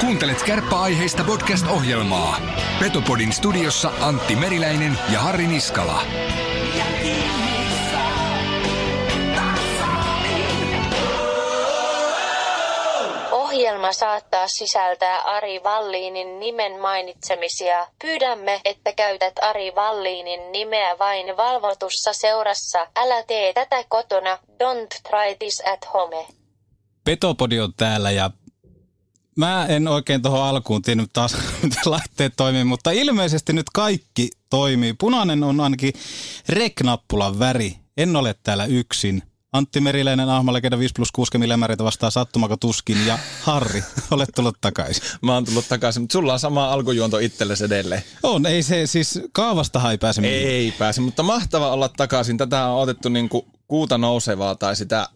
Kuuntelet kärppäaiheista podcast-ohjelmaa. Petopodin studiossa Antti Meriläinen ja Harri Niskala. Ohjelma saattaa sisältää Ari Valliinin nimen mainitsemisia. Pyydämme, että käytät Ari Valliinin nimeä vain valvotussa seurassa. Älä tee tätä kotona. Don't try this at home. Petopodi on täällä ja mä en oikein tuohon alkuun tiennyt taas, miten laitteet toimii, mutta ilmeisesti nyt kaikki toimii. Punainen on ainakin rek-nappulan väri. En ole täällä yksin. Antti Meriläinen, Ahmalegenda 5 plus 6 millimääräitä vastaa sattumako tuskin ja Harri, olet tullut takaisin. Mä oon tullut takaisin, mutta sulla on sama alkujuonto itsellesi edelleen. On, ei se siis kaavastahan ei pääse mihinkään. Ei pääse, mutta mahtava olla takaisin. Tätä on otettu niinku kuuta nousevaa tai sitä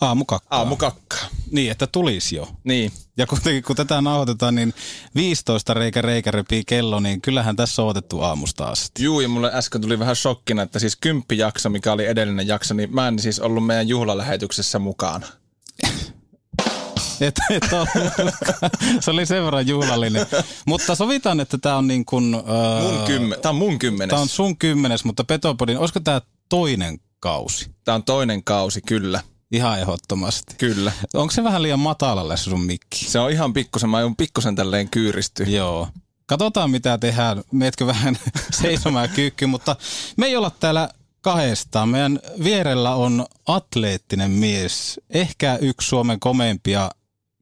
Aamukakkaa. aamukakkaa. Niin, että tulisi jo. Niin. Ja kuitenkin kun tätä nauhoitetaan, niin 15 reikä reikä repii kello, niin kyllähän tässä on otettu aamusta asti. Juu, ja mulle äsken tuli vähän shokkina, että siis kymppijakso, mikä oli edellinen jakso, niin mä en siis ollut meidän juhlalähetyksessä mukana. Et, et se oli sen verran juhlallinen. Mutta sovitaan, että tämä on niin kuin... Mun kymmen, tää on mun kymmenes. Tämä on sun kymmenes, mutta Petopodin, olisiko tämä toinen kausi? Tää on toinen kausi, kyllä. Ihan ehdottomasti. Kyllä. Onko se vähän liian matalalle se sun mikki? Se on ihan pikkusen, mä oon pikkusen tälleen kyyristy. Joo. Katsotaan mitä tehdään. Meetkö vähän seisomaan kyykky, mutta me ei olla täällä kahdestaan. Meidän vierellä on atleettinen mies, ehkä yksi Suomen komeimpia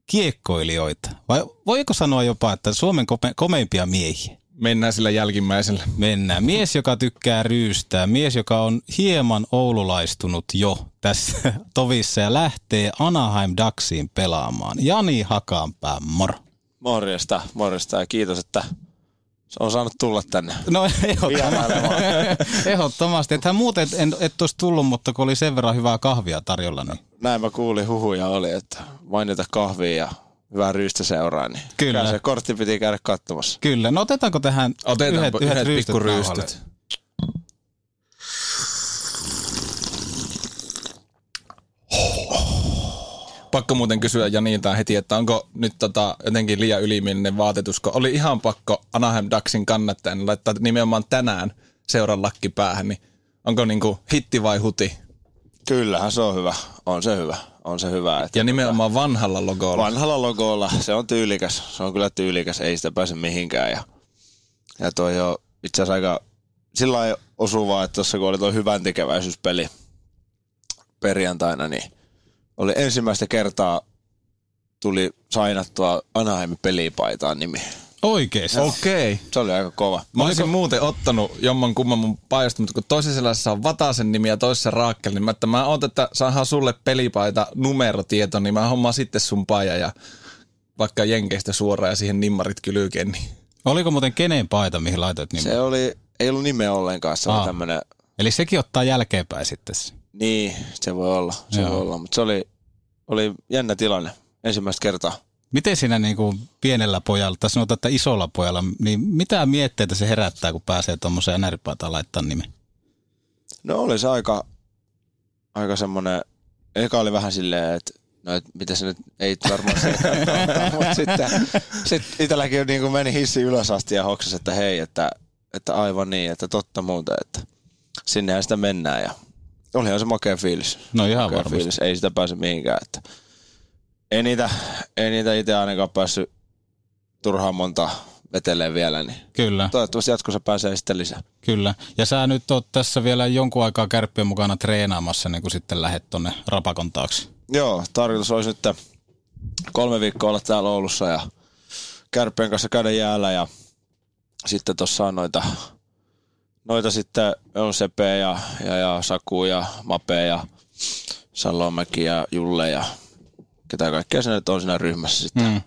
kiekkoilijoita. Vai voiko sanoa jopa, että Suomen kome- komeimpia miehiä? Mennään sillä jälkimmäisellä. Mennään. Mies, joka tykkää ryystää. Mies, joka on hieman oululaistunut jo tässä tovissa ja lähtee Anaheim Ducksiin pelaamaan. Jani Hakanpää, moro. Morjesta, morjesta ja kiitos, että on saanut tulla tänne. No ehdottomasti. Ehdottomasti. Ethän muuten et, en, et olisi tullut, mutta kun oli sen verran hyvää kahvia tarjolla, niin Näin mä kuulin huhuja oli, että mainita kahvia ja hyvää ryystä seuraa, niin Kyllä. se kortti piti käydä katsomassa. kyllä. No otetaanko tähän Otetaanpa yhdet, yhdet, yhdet ryystöt pikkuryystyt. nauhalle? Pakko muuten kysyä Janilta heti, että onko nyt tota jotenkin liian ylimielinen vaatetus, kun oli ihan pakko Anaheim Ducksin kannattajan laittaa nimenomaan tänään seuran lakki päähän, niin onko niinku hitti vai huti? Kyllähän se on hyvä, on se hyvä, on se hyvä. Että Ja nimenomaan vanhalla logolla. vanhalla logolla, se on tyylikäs, se on kyllä tyylikäs, ei sitä pääse mihinkään. Ja, ja toi on itse asiassa aika sillä lailla osuvaa, että tuossa kun oli tuo hyvän tekeväisyyspeli perjantaina, niin oli ensimmäistä kertaa tuli sainattua Anaheimin pelipaitaan nimi. Oikeesti. Okei. Okay. Se oli aika kova. Mä olisin muuten ottanut jomman kumman mun paijasta, mutta kun toisessa on Vatasen nimi ja toisessa Raakkel, niin mä, että mä oon, että saadaan sulle pelipaita numerotieto, niin mä hommaan sitten sun paija ja vaikka Jenkeistä suoraan ja siihen nimmarit kylkeen, niin Oliko muuten kenen paita, mihin laitoit nimen? Se oli, ei ollut nimeä ollenkaan, se oli tämmönen, Eli sekin ottaa jälkeenpäin sitten. niin, se voi olla, se Joo. voi olla, mutta se oli, oli jännä tilanne ensimmäistä kertaa. Miten siinä niin kuin pienellä pojalla, tai sanotaan, että isolla pojalla, niin mitä mietteitä se herättää, kun pääsee tuommoiseen NR-paitaan laittaa nimen? No oli se aika, aika semmoinen, eka oli vähän silleen, että no et mitä se nyt ei varmaan se mutta sitten sit itselläkin niin kuin meni hissi ylös asti ja hoksasi, että hei, että, että aivan niin, että totta muuten, että sinnehän sitä mennään ja olihan se makea fiilis. No ihan Makea varmasti. fiilis. Ei sitä pääse mihinkään, että ei niitä, ei niitä itse ainakaan päässyt turhaan monta vetelee vielä, niin Kyllä, toivottavasti jatkossa pääsee sitten lisää. kyllä. Ja sä nyt oot tässä vielä jonkun aikaa kärppien mukana treenaamassa, niin kun sitten lähdet tonne rapakon taakse. Joo, tarkoitus olisi nyt kolme viikkoa olla täällä Oulussa ja kärppien kanssa käydä jäällä ja sitten tuossa on noita, noita sitten on Sepe ja, ja, ja Saku ja Mape ja Salomäki ja Julle ja ketä kaikkea se nyt on siinä ryhmässä sitten. Mm.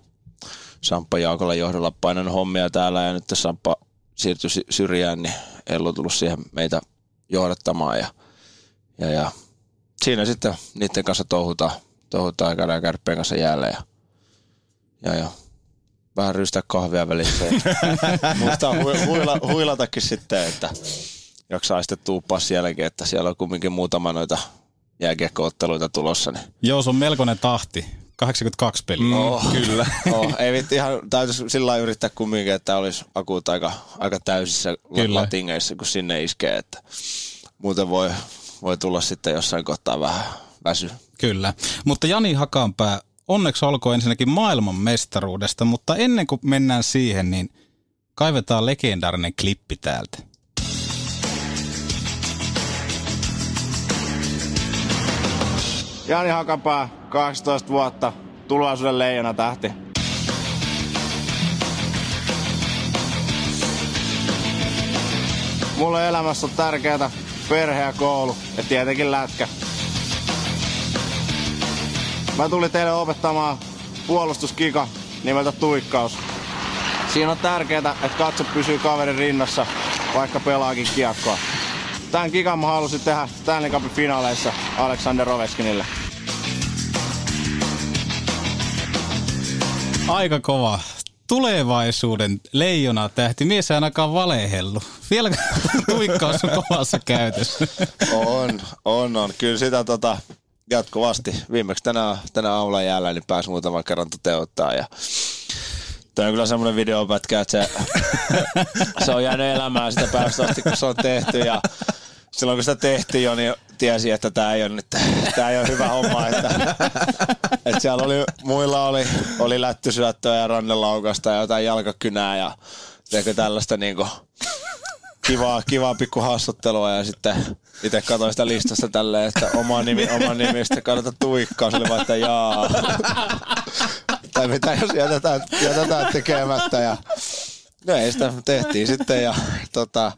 Samppa Jaakolla johdolla painanut hommia täällä ja nyt Samppa siirtyi sy- syrjään, niin Ellu tullut siihen meitä johdattamaan ja, ja, ja siinä sitten niiden kanssa touhutaan, touhutaan ja käydään kärppien kanssa jälleen ja, ja, ja vähän rystää kahvia välissä. Hu- huila, huilatakin sitten, että jaksaa sitten tuuppaa sielläkin, että siellä on kumminkin muutama noita jääkiekkootteluita tulossa. Niin. Joo, se on melkoinen tahti. 82 peliä. Mm, oh, kyllä. oh, ei vitti ihan, täytyisi sillä lailla yrittää kumminkin, että olisi akut aika, aika täysissä Kyllä. latingeissa, kun sinne iskee, että muuten voi, voi tulla sitten jossain kohtaa vähän väsy. Kyllä. Mutta Jani Hakanpää, onneksi olkoon ensinnäkin maailman mestaruudesta, mutta ennen kuin mennään siihen, niin kaivetaan legendaarinen klippi täältä. Jani Hakanpää, 18 vuotta, tulevaisuuden leijona tähti. Mulle elämässä on tärkeää perhe ja koulu ja tietenkin lätkä. Mä tulin teille opettamaan puolustuskika nimeltä tuikkaus. Siinä on tärkeää, että katse pysyy kaverin rinnassa, vaikka pelaakin kiekkoa. Tän kikan mä halusin tehdä Stanley Cupin finaaleissa Aleksander Oveskinille. Aika kova. Tulevaisuuden leijona tähti. Mies ei ainakaan valehellu. Vielä tuikkaus on kovassa käytössä. On, on, on. Kyllä sitä tota, jatkuvasti. Viimeksi tänä, tänä aamulla jäällä niin pääsi muutaman kerran toteuttaa. Ja Tämä on kyllä semmoinen videopätkä, että se, se on jäänyt elämään sitä päästä asti, kun se on tehty. Ja silloin kun sitä tehtiin jo, niin tiesi, että tämä ei ole, nyt, tämä ei ole hyvä homma. Että, että siellä oli, muilla oli, oli lättysyöttöä ja rannelaukasta ja jotain jalkakynää ja teekö tällaista niin kuin, kivaa, kivaa pikku hassuttelua ja sitten itse katsoin sitä listasta tälleen, että oma nimi, oma nimi, sitten kannata tuikkaa, oli vaan, että jaa. tai mitä jos jätetään, jätetään tekemättä ja no ei sitä tehtiin sitten ja tota,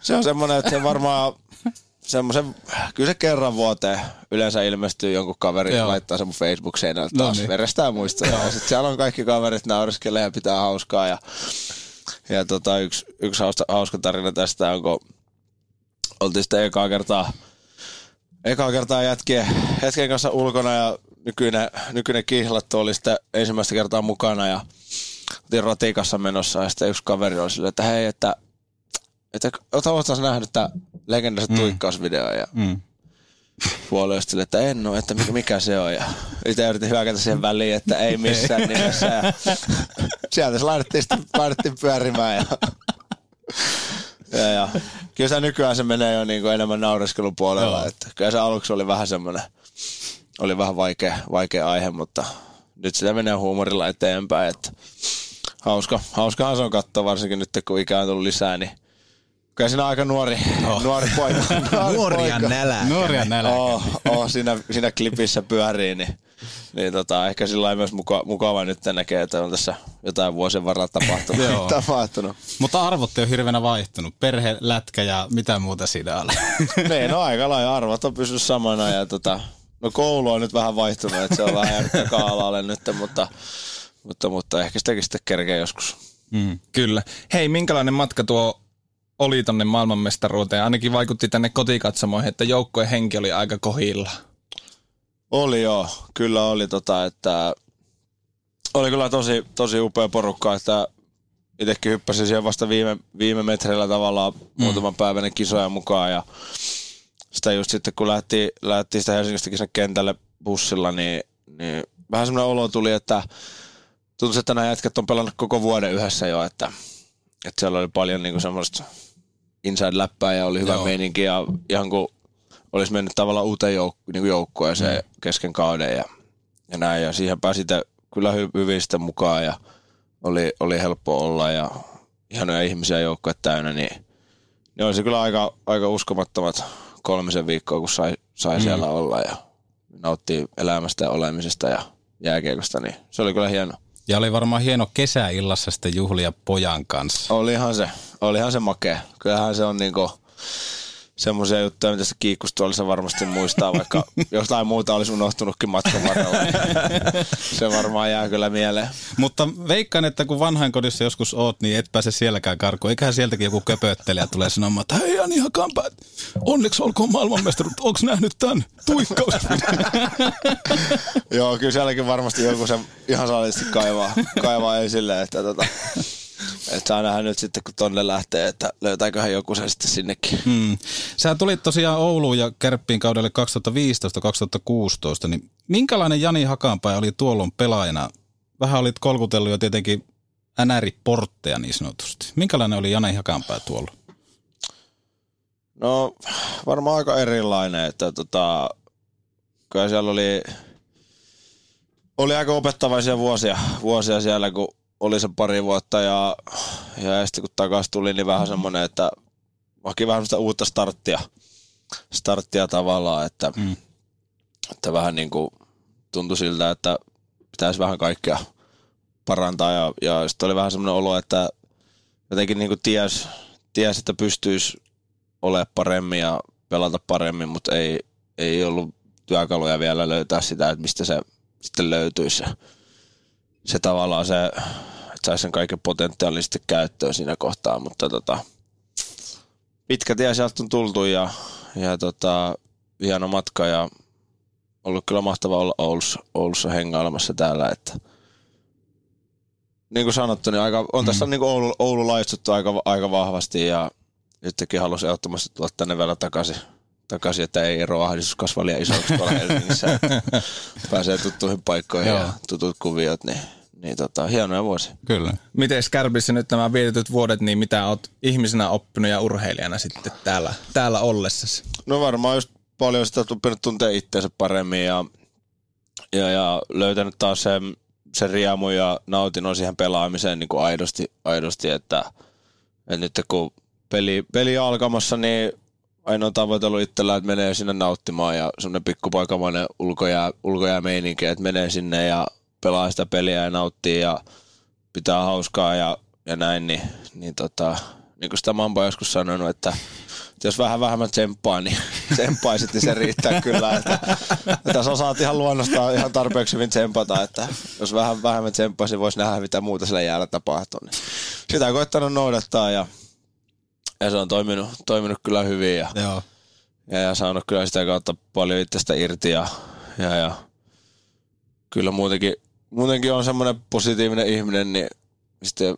se on semmoinen, että se varmaan semmoisen, kyllä se kerran vuoteen yleensä ilmestyy jonkun kaveri Joo. laittaa sen mun Facebook-seinälle taas No niin. verestää muistoja. Ja sitten siellä on kaikki kaverit naureskelee ja pitää hauskaa ja, ja tota, yksi, yksi hauska, hauska tarina tästä on, kun oltiin sitten ekaa kertaa, ekaa kertaa jätkien, jätkien kanssa ulkona ja nykyinen, nykyinen kihlattu oli sitten ensimmäistä kertaa mukana ja oltiin ratikassa menossa ja sitten yksi kaveri oli silleen, että hei, että että oletko nähnyt tämä legendaisen mm. tuikkausvideo ja Mm. puoli silleen, että en ole, että mikä, mikä se on. Ja itse yritin hyökätä siihen väliin, että ei missään nimessä. Ja sieltä se laitettiin, sitten laitettiin pyörimään. Ja, ja, ja. Kyllä se nykyään se menee jo niin kuin enemmän naureskelun puolella. Joo. Että kyllä se aluksi oli vähän semmoinen, oli vähän vaikea, vaikea aihe, mutta nyt sitä menee huumorilla eteenpäin. Että hauska, hauskahan se on katsoa, varsinkin nyt kun ikää on tullut lisää, niin Kyllä siinä aika nuori, oh. nuori poika. Nuori Nuoria poika. nälää. Nuoria nälkä. Oh, oh, siinä, siinä klipissä pyörii, niin, niin tota, ehkä sillä lailla myös muka, mukava nyt näkee, että on tässä jotain vuosien varrella tapahtunut. Joo. tapahtunut. Mutta arvot ei ole hirveänä vaihtunut. Perhe, lätkä ja mitä muuta siinä on. niin, no aika lailla arvot on pysynyt samana ja tota, no koulu on nyt vähän vaihtunut, että se on vähän jäänyt taka-alalle nyt, mutta, mutta, mutta ehkä sitäkin sitten kerkee joskus. Mm. Kyllä. Hei, minkälainen matka tuo oli tonne maailmanmestaruuteen? Ainakin vaikutti tänne kotikatsomoihin, että joukkojen henki oli aika kohilla. Oli joo, kyllä oli tota, että oli kyllä tosi, tosi upea porukka, että itsekin hyppäsin siihen vasta viime, viime metreillä tavallaan mm. muutaman päivän kisoja mukaan ja sitä just sitten kun lähti, lähti sitä Helsingistäkin sen kentälle bussilla, niin, niin vähän semmoinen olo tuli, että tuntui, että nämä jätkät on pelannut koko vuoden yhdessä jo, että, että siellä oli paljon niinku semmoista inside-läppää ja oli hyvä Joo. meininki ja ihan kuin olisi mennyt tavallaan uuteen jouk- niin joukkueeseen mm. kesken kauden ja, ja näin. Ja siihen pääsi kyllä hy- hyvin sitten mukaan ja oli, oli helppo olla ja ihanoja ihmisiä joukkue täynnä, niin, niin olisi kyllä aika, aika uskomattomat kolmisen viikkoa, kun sai, sai mm. siellä olla ja nauttii elämästä ja olemisesta ja jääkiekosta, niin se oli kyllä hieno. Ja oli varmaan hieno kesäillassa sitten juhlia pojan kanssa. Olihan se, olihan se makea. Kyllähän se on niinku, semmoisia juttuja, mitä se kiikkustuolissa varmasti muistaa, vaikka jotain muuta olisi unohtunutkin matkan varrella. se varmaan jää kyllä mieleen. Mutta veikkaan, että kun vanhainkodissa joskus oot, niin et pääse sielläkään karkuun. Eiköhän sieltäkin joku köpöttelijä tulee sanomaan, että hei Jani Hakanpää, onneksi olkoon maailmanmestaruus. Onko nähnyt tämän tuikkaus? Joo, kyllä sielläkin varmasti joku se ihan saalisti kaivaa, kaivaa esille, että tota, että nähdä nyt sitten, kun tonne lähtee, että löytääköhän joku sen sitten sinnekin. Hmm. Sä tulit tosiaan Ouluun ja Kärppiin kaudelle 2015-2016, niin minkälainen Jani Hakanpää oli tuolloin pelaajana? Vähän olit kolkutellut jo tietenkin NR-portteja niin sanotusti. Minkälainen oli Jani Hakanpää tuolla? No varmaan aika erilainen, että tota, kyllä siellä oli, oli aika opettavaisia vuosia, vuosia siellä, kun oli se pari vuotta ja, ja sitten kun takaisin tuli, niin vähän semmoinen, että haki vähän sitä uutta starttia, starttia tavallaan, että, mm. että vähän niin kuin tuntui siltä, että pitäisi vähän kaikkea parantaa ja, ja sitten oli vähän semmoinen olo, että jotenkin niin kuin ties, ties, että pystyisi olemaan paremmin ja pelata paremmin, mutta ei, ei ollut työkaluja vielä löytää sitä, että mistä se sitten löytyisi se, se tavallaan se, että saisi sen kaiken potentiaalisesti käyttöön siinä kohtaa, mutta tota, pitkä tie sieltä on tultu ja, ja tota, hieno matka ja ollut kyllä mahtava olla Oulussa, Oulussa hengailemassa täällä, että niin kuin sanottu, niin aika, on tässä mm. niin kuin Oulu, Oulu laitsuttu aika, aika vahvasti ja nytkin halusin ehdottomasti tulla tänne vielä takaisin, takaisin että ei ero ahdistus kasva liian isoksi tuolla Helsingissä. pääsee tuttuihin paikkoihin ja tutut kuviot, niin, niin tota, hienoja vuosi. Kyllä. Miten Kärpissä nyt nämä vietetyt vuodet, niin mitä olet ihmisenä oppinut ja urheilijana sitten täällä, täällä ollessasi? No varmaan just paljon sitä oppinut tuntea itseensä paremmin ja, ja, ja löytänyt taas sen, sen riemu ja nautinnon siihen pelaamiseen niin kuin aidosti, aidosti että, että nyt kun peli, peli alkamassa, niin ainoa tavoite ollut itsellä, että menee sinne nauttimaan ja semmoinen pikkupaikamainen ulkojää, meininki, että menee sinne ja pelaa sitä peliä ja nauttii ja pitää hauskaa ja, ja näin, niin, niin, tota, niin kuin sitä Mambo joskus sanonut, että, että jos vähän vähemmän tsemppaa, niin tsemppaisit, niin se riittää kyllä. Että, että tässä osaat ihan luonnostaan ihan tarpeeksi hyvin tsempata, että jos vähän vähemmän tsemppaisi, voisi nähdä, mitä muuta sillä jäällä tapahtuu. Niin sitä on koittanut noudattaa ja ja se on toiminut, toiminut kyllä hyvin ja, Joo. ja, ja saanut kyllä sitä kautta paljon itsestä irti ja, ja, ja kyllä muutenkin, muutenkin on semmoinen positiivinen ihminen, niin sitten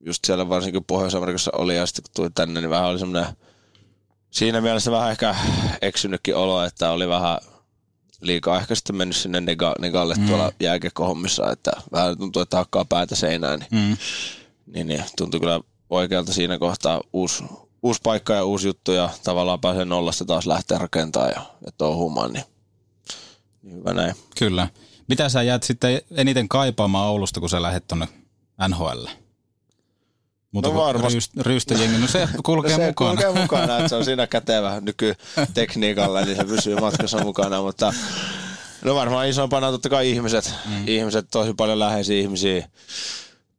just siellä varsinkin Pohjois-Amerikassa oli ja sitten kun tuli tänne, niin vähän oli semmoinen siinä mielessä vähän ehkä eksynytkin olo, että oli vähän liikaa ehkä sitten mennyt sinne nega, negalle mm. tuolla jääkiekkohommissa, että vähän tuntuu, että hakkaa päätä seinään, niin, Mm. niin, niin tuntui kyllä oikealta siinä kohtaa uusi, uusi paikka ja uusi juttu ja tavallaan pääsee nollasta taas lähteä rakentamaan ja, ja touhumaan, niin, niin hyvä näin. Kyllä. Mitä sä jäät sitten eniten kaipaamaan Oulusta, kun sä lähdet tonne NHL? Mutta No varmasti. Ryyst, ryystöjengi, no se kulkee se mukana. kulkee mukana, että se on siinä kätevä nykytekniikalla, niin se pysyy matkassa mukana, mutta no varmaan isompana totta kai ihmiset, mm. ihmiset tosi paljon läheisiä ihmisiä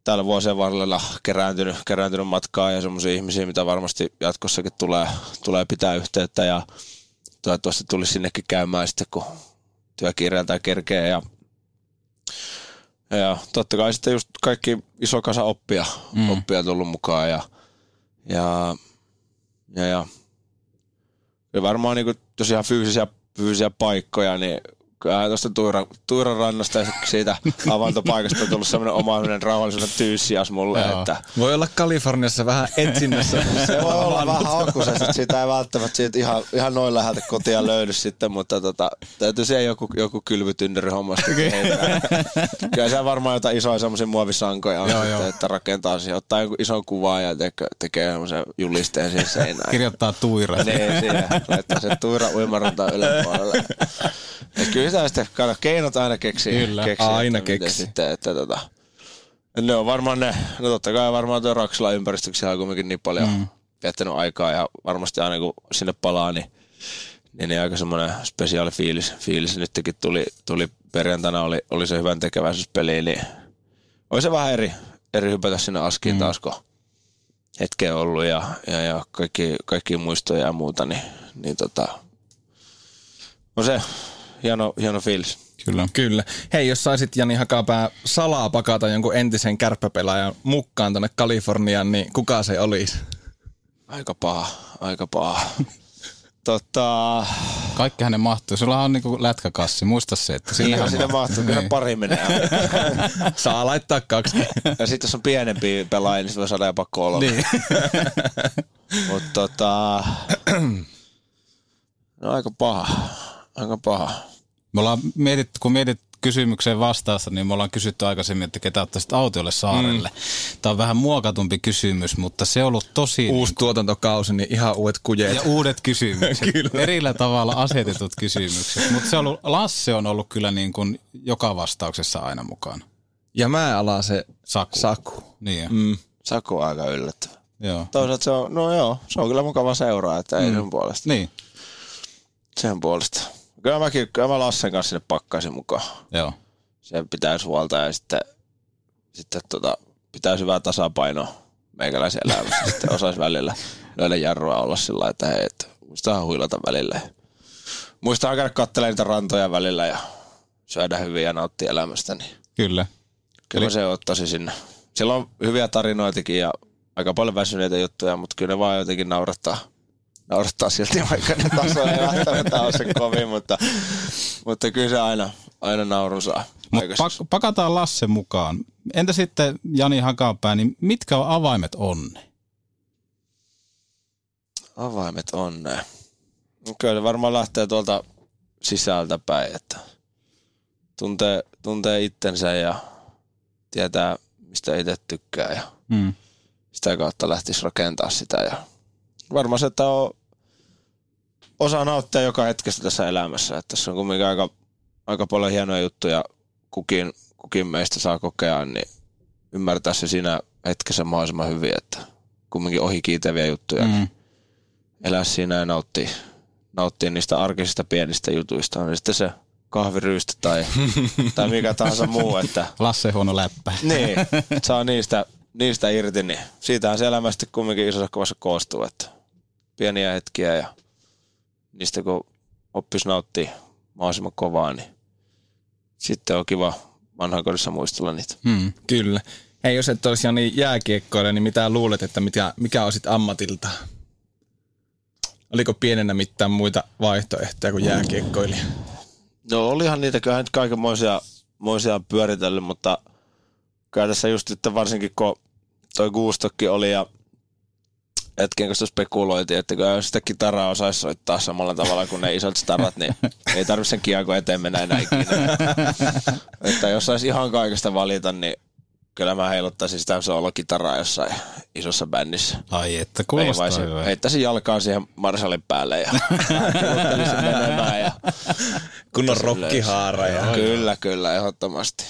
täällä vuosien varrella kerääntynyt, kerääntynyt matkaa ja semmoisia ihmisiä, mitä varmasti jatkossakin tulee, tulee pitää yhteyttä ja toivottavasti tulisi sinnekin käymään sitten, kun työkiireiltä kerkee ja ja totta kai sitten just kaikki iso kasa oppia, Mm. mm. oppia tullut mukaan ja, ja, ja, ja, ja varmaan niin tosiaan fyysisiä, fyysisiä paikkoja, niin kyllähän tuosta Tuiran, Tuiran rannasta ja siitä avantopaikasta on tullut semmoinen omainen rauhallisuuden tyyssias mulle, Joo. että Voi olla Kaliforniassa vähän etsinnässä. se voi olla vähän hakusessa, että siitä ei välttämättä siitä ihan, ihan noin läheltä kotia löydy sitten, mutta tota, täytyy siellä joku, joku kylvytynnyri hommasta heittää. Kyllä se varmaan jotain isoja semmoisia muovisankoja on, Joo, sitten, joo. että rakentaa siihen, ottaa jonkun ison kuvan ja tekee, tekee semmoisen julisteen siihen seinään. Kirjoittaa tuira. Niin, siihen. Laittaa sen tuira uimaranta yläpuolelle. Kyllä sitä sitten, kato, keinot aina keksii. Kyllä, keksii aina että keksii. Sitten, että tota, ne on varmaan ne, no totta kai varmaan tuo Raksala ympäristöksi on kuitenkin niin paljon mm. aikaa ja varmasti aina kun sinne palaa, niin, niin, niin aika semmoinen spesiaali fiilis, fiilis. Nytkin tuli, tuli perjantaina, oli, oli se hyvän tekeväisyyspeli, niin oli se vähän eri, eri hypätä sinne askiin mm. taas, kun hetkeä ollut ja, ja, ja kaikki, kaikki muistoja ja muuta, niin, niin tota, on se hieno, hieno fiilis. Kyllä. Kyllä. Hei, jos saisit Jani Hakapää salaa pakata jonkun entisen kärppäpelaajan mukaan tuonne Kaliforniaan, niin kuka se olisi? Aika paha, aika paha. tota, Kaikki hänen mahtuu. Sulla on niinku lätkäkassi, muista se, että niin sinne on, sinne mahtuu, kyllä Niin. pari menee. Saa laittaa kaksi. Ja sitten jos on pienempi pelaaja, niin se voi saada jopa kolme. Niin. Mutta tota, no aika paha, aika paha. Me ollaan mietitty, kun mietit kysymykseen vastausta, niin me ollaan kysytty aikaisemmin, että ketä ottaisit autiolle saarelle. Mm. Tämä on vähän muokatumpi kysymys, mutta se on ollut tosi... Uusi tuotantokausi, niin ihan uudet kujet. Ja uudet kysymykset. Erillä tavalla asetetut kysymykset. Mutta se on ollut, Lasse on ollut kyllä niin kuin joka vastauksessa aina mukana. Ja mä alan se Saku. Saku. Niin, Mm. Saku on aika yllättävä. joo. Toisaalta se on, no joo, se on kyllä mukava seuraa, että ei sen puolesta. Niin, Sen puolesta. Kyllä mäkin, kyllä mä Lassen kanssa sinne pakkaisin mukaan. joo. Se pitäisi huolta ja sitten, sitten tota, pitäisi hyvää tasapainoa meikäläisen elämässä. sitten osaisi välillä löydä jarrua olla sillä että hei, että muistahan huilata välillä. Muistahan käydä katselemaan niitä rantoja välillä ja syödä hyvin ja nauttia elämästä. Niin Kyllä. kyllä Eli- se ottaisi sinne. Siellä on hyviä tarinoitakin ja aika paljon väsyneitä juttuja, mutta kyllä ne vaan jotenkin naurattaa. Naurattaa silti, vaikka ne taso ei välttämättä ole se kovin, mutta, mutta kyllä se aina, aina naurun saa. Aikaisessa. pak- pakataan Lasse mukaan. Entä sitten Jani Hakapää, niin mitkä on avaimet onne? Avaimet onneen. No Kyllä se varmaan lähtee tuolta sisältä päin, että tuntee, tuntee itsensä ja tietää, mistä itse tykkää ja Mm. sitä kautta lähtisi rakentaa sitä. Ja varmaan se, että on osaa nauttia joka hetkestä tässä elämässä. Että tässä on kumminkin aika, aika paljon hienoja juttuja kukin, kukin meistä saa kokea, niin ymmärtää se siinä hetkessä mahdollisimman hyvin, että kumminkin ohi kiitäviä juttuja, mm. Elää siinä ja nauttii, nauttii niistä arkisista pienistä jutuista. On sitten se kahviryystä tai, tai mikä tahansa muu, että Lasse huono läppä. niin, saa niistä, niistä irti, niin siitähän se elämä sitten kumminkin isossa kuvassa koostuu, että pieniä hetkiä ja niistä kun oppisi nauttia mahdollisimman kovaa, niin sitten on kiva vanhan kodissa muistella niitä. Mm. Kyllä. Hei, jos et olisi Jani jääkiekkoilija, niin mitä luulet, että mikä, mikä olisit ammatilta? Oliko pienenä mitään muita vaihtoehtoja kuin jääkiekkoilija? No olihan niitä kyllä nyt kaikenmoisia moisia pyöritellyt, mutta kyllä tässä just että varsinkin kun toi Guustokki oli ja hetken kun sitä spekuloitiin, että kun jos sitä kitaraa osaisi soittaa samalla tavalla kuin ne isot starat, niin ei tarvitse sen kiekko eteen mennä enää ikinä. että jos saisi ihan kaikesta valita, niin kyllä mä heiluttaisin sitä soolokitaraa jossain isossa bändissä. Ai että, kuulostaa Veivaisin- hyvä. Heittäisin jalkaan siihen Marshallin päälle ja menemään. Ja Kun on rokkihaara ja... Kyllä, kyllä, ehdottomasti.